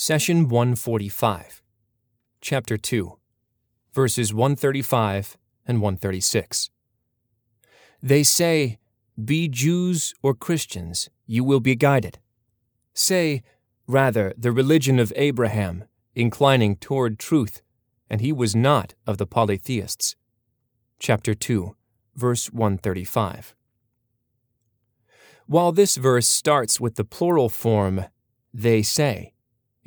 Session 145, Chapter 2, verses 135 and 136. They say, Be Jews or Christians, you will be guided. Say, rather, the religion of Abraham, inclining toward truth, and he was not of the polytheists. Chapter 2, verse 135. While this verse starts with the plural form, they say,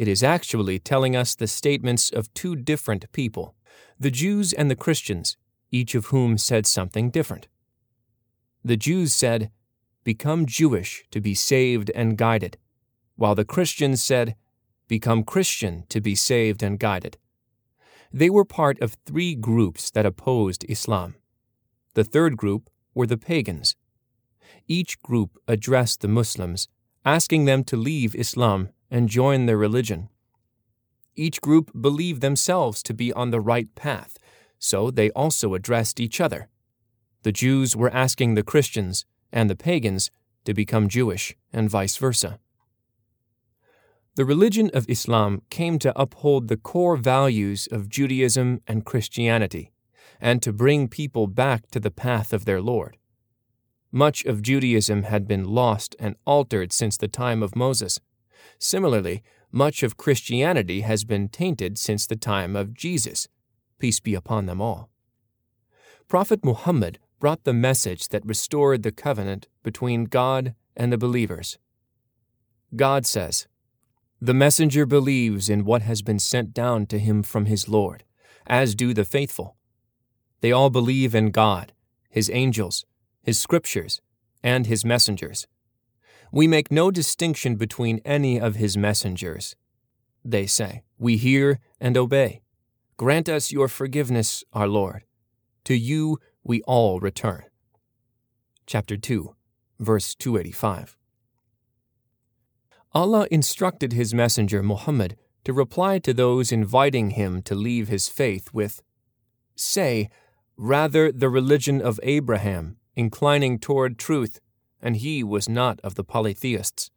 it is actually telling us the statements of two different people, the Jews and the Christians, each of whom said something different. The Jews said, Become Jewish to be saved and guided, while the Christians said, Become Christian to be saved and guided. They were part of three groups that opposed Islam. The third group were the pagans. Each group addressed the Muslims, asking them to leave Islam and join their religion. Each group believed themselves to be on the right path, so they also addressed each other. The Jews were asking the Christians and the pagans to become Jewish, and vice versa. The religion of Islam came to uphold the core values of Judaism and Christianity, and to bring people back to the path of their Lord. Much of Judaism had been lost and altered since the time of Moses. Similarly, much of Christianity has been tainted since the time of Jesus, peace be upon them all. Prophet Muhammad brought the message that restored the covenant between God and the believers. God says, The messenger believes in what has been sent down to him from his Lord, as do the faithful. They all believe in God, his angels, his scriptures, and his messengers. We make no distinction between any of his messengers. They say, We hear and obey. Grant us your forgiveness, our Lord. To you we all return. Chapter 2, verse 285. Allah instructed his messenger Muhammad to reply to those inviting him to leave his faith with, Say, rather the religion of Abraham, inclining toward truth and he was not of the polytheists.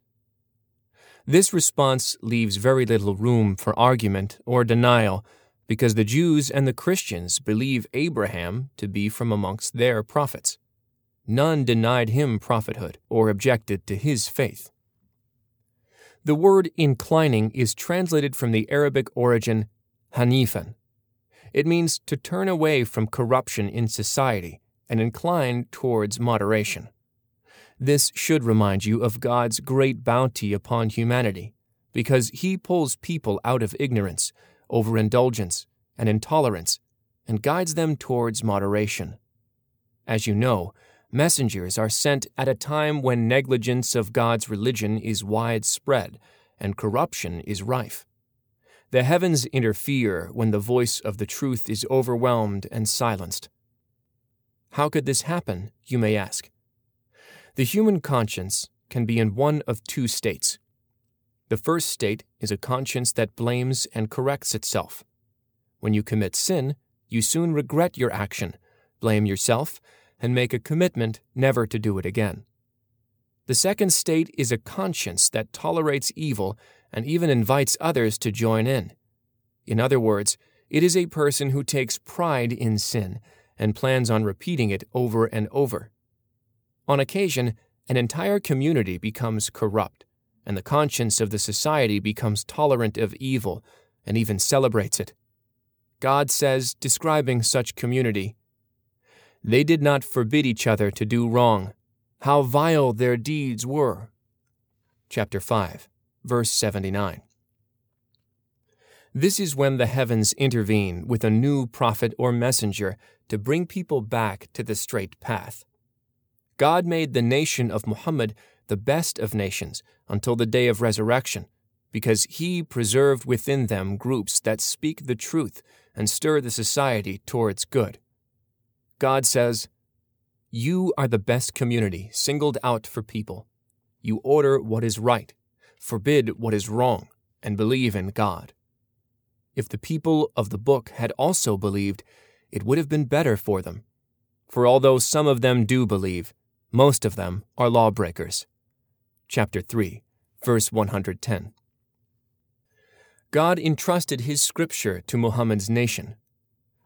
This response leaves very little room for argument or denial because the Jews and the Christians believe Abraham to be from amongst their prophets. None denied him prophethood or objected to his faith. The word inclining is translated from the Arabic origin hanifan. It means to turn away from corruption in society and incline towards moderation. This should remind you of God's great bounty upon humanity, because He pulls people out of ignorance, overindulgence, and intolerance, and guides them towards moderation. As you know, messengers are sent at a time when negligence of God's religion is widespread and corruption is rife. The heavens interfere when the voice of the truth is overwhelmed and silenced. How could this happen, you may ask? The human conscience can be in one of two states. The first state is a conscience that blames and corrects itself. When you commit sin, you soon regret your action, blame yourself, and make a commitment never to do it again. The second state is a conscience that tolerates evil and even invites others to join in. In other words, it is a person who takes pride in sin and plans on repeating it over and over. On occasion, an entire community becomes corrupt, and the conscience of the society becomes tolerant of evil and even celebrates it. God says, describing such community, They did not forbid each other to do wrong. How vile their deeds were. Chapter 5, verse 79. This is when the heavens intervene with a new prophet or messenger to bring people back to the straight path. God made the nation of Muhammad the best of nations until the day of resurrection, because he preserved within them groups that speak the truth and stir the society towards good. God says, You are the best community singled out for people. You order what is right, forbid what is wrong, and believe in God. If the people of the book had also believed, it would have been better for them. For although some of them do believe, most of them are lawbreakers. Chapter 3, verse 110. God entrusted His scripture to Muhammad's nation.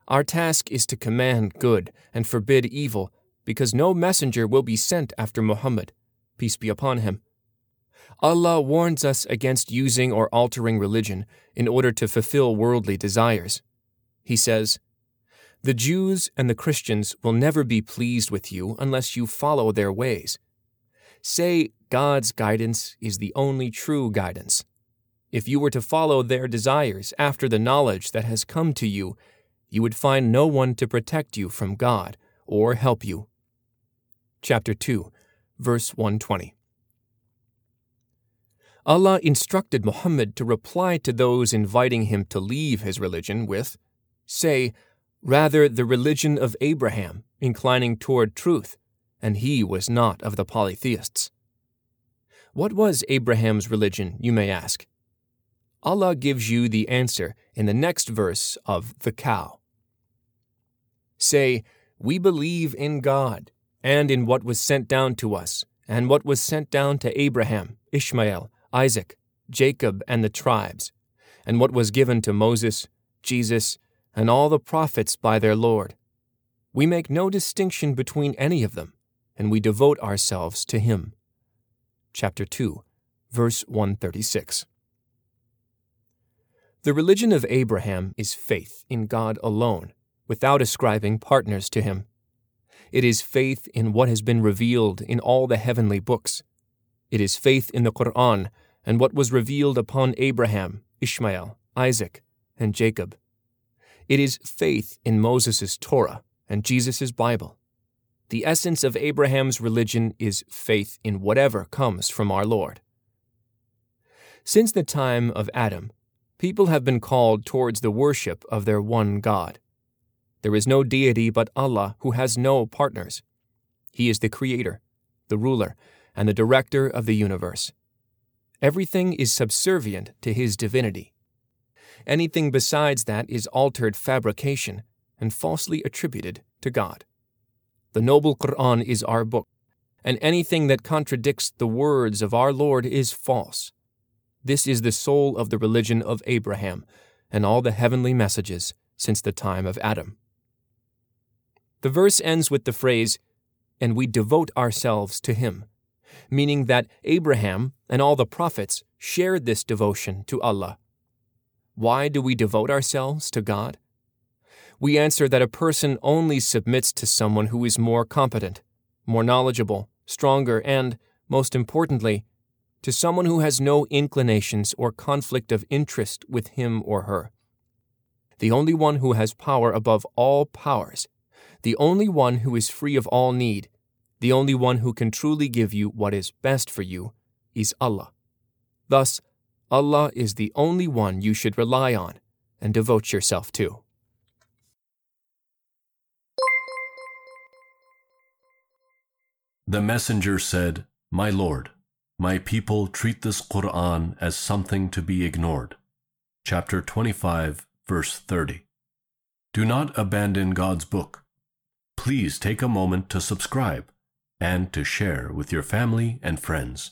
Our task is to command good and forbid evil, because no messenger will be sent after Muhammad, peace be upon him. Allah warns us against using or altering religion in order to fulfill worldly desires. He says, The Jews and the Christians will never be pleased with you unless you follow their ways. Say, God's guidance is the only true guidance. If you were to follow their desires after the knowledge that has come to you, you would find no one to protect you from God or help you. Chapter 2, verse 120. Allah instructed Muhammad to reply to those inviting him to leave his religion with, Say, rather the religion of Abraham, inclining toward truth, and he was not of the polytheists. What was Abraham's religion, you may ask? Allah gives you the answer in the next verse of The Cow. Say, We believe in God, and in what was sent down to us, and what was sent down to Abraham, Ishmael, Isaac, Jacob, and the tribes, and what was given to Moses, Jesus, and all the prophets by their Lord. We make no distinction between any of them, and we devote ourselves to Him. Chapter 2, verse 136. The religion of Abraham is faith in God alone, without ascribing partners to him. It is faith in what has been revealed in all the heavenly books. It is faith in the Quran and what was revealed upon Abraham, Ishmael, Isaac, and Jacob. It is faith in Moses' Torah and Jesus' Bible. The essence of Abraham's religion is faith in whatever comes from our Lord. Since the time of Adam, people have been called towards the worship of their one God. There is no deity but Allah who has no partners. He is the creator, the ruler, and the director of the universe. Everything is subservient to his divinity. Anything besides that is altered fabrication and falsely attributed to God. The noble Quran is our book, and anything that contradicts the words of our Lord is false. This is the soul of the religion of Abraham and all the heavenly messages since the time of Adam. The verse ends with the phrase, and we devote ourselves to him, meaning that Abraham and all the prophets shared this devotion to Allah. Why do we devote ourselves to God? We answer that a person only submits to someone who is more competent, more knowledgeable, stronger, and, most importantly, to someone who has no inclinations or conflict of interest with him or her. The only one who has power above all powers, the only one who is free of all need, the only one who can truly give you what is best for you, is Allah. Thus, Allah is the only one you should rely on and devote yourself to. The messenger said, My Lord, my people treat this Quran as something to be ignored. Chapter 25, verse 30. Do not abandon God's book. Please take a moment to subscribe and to share with your family and friends.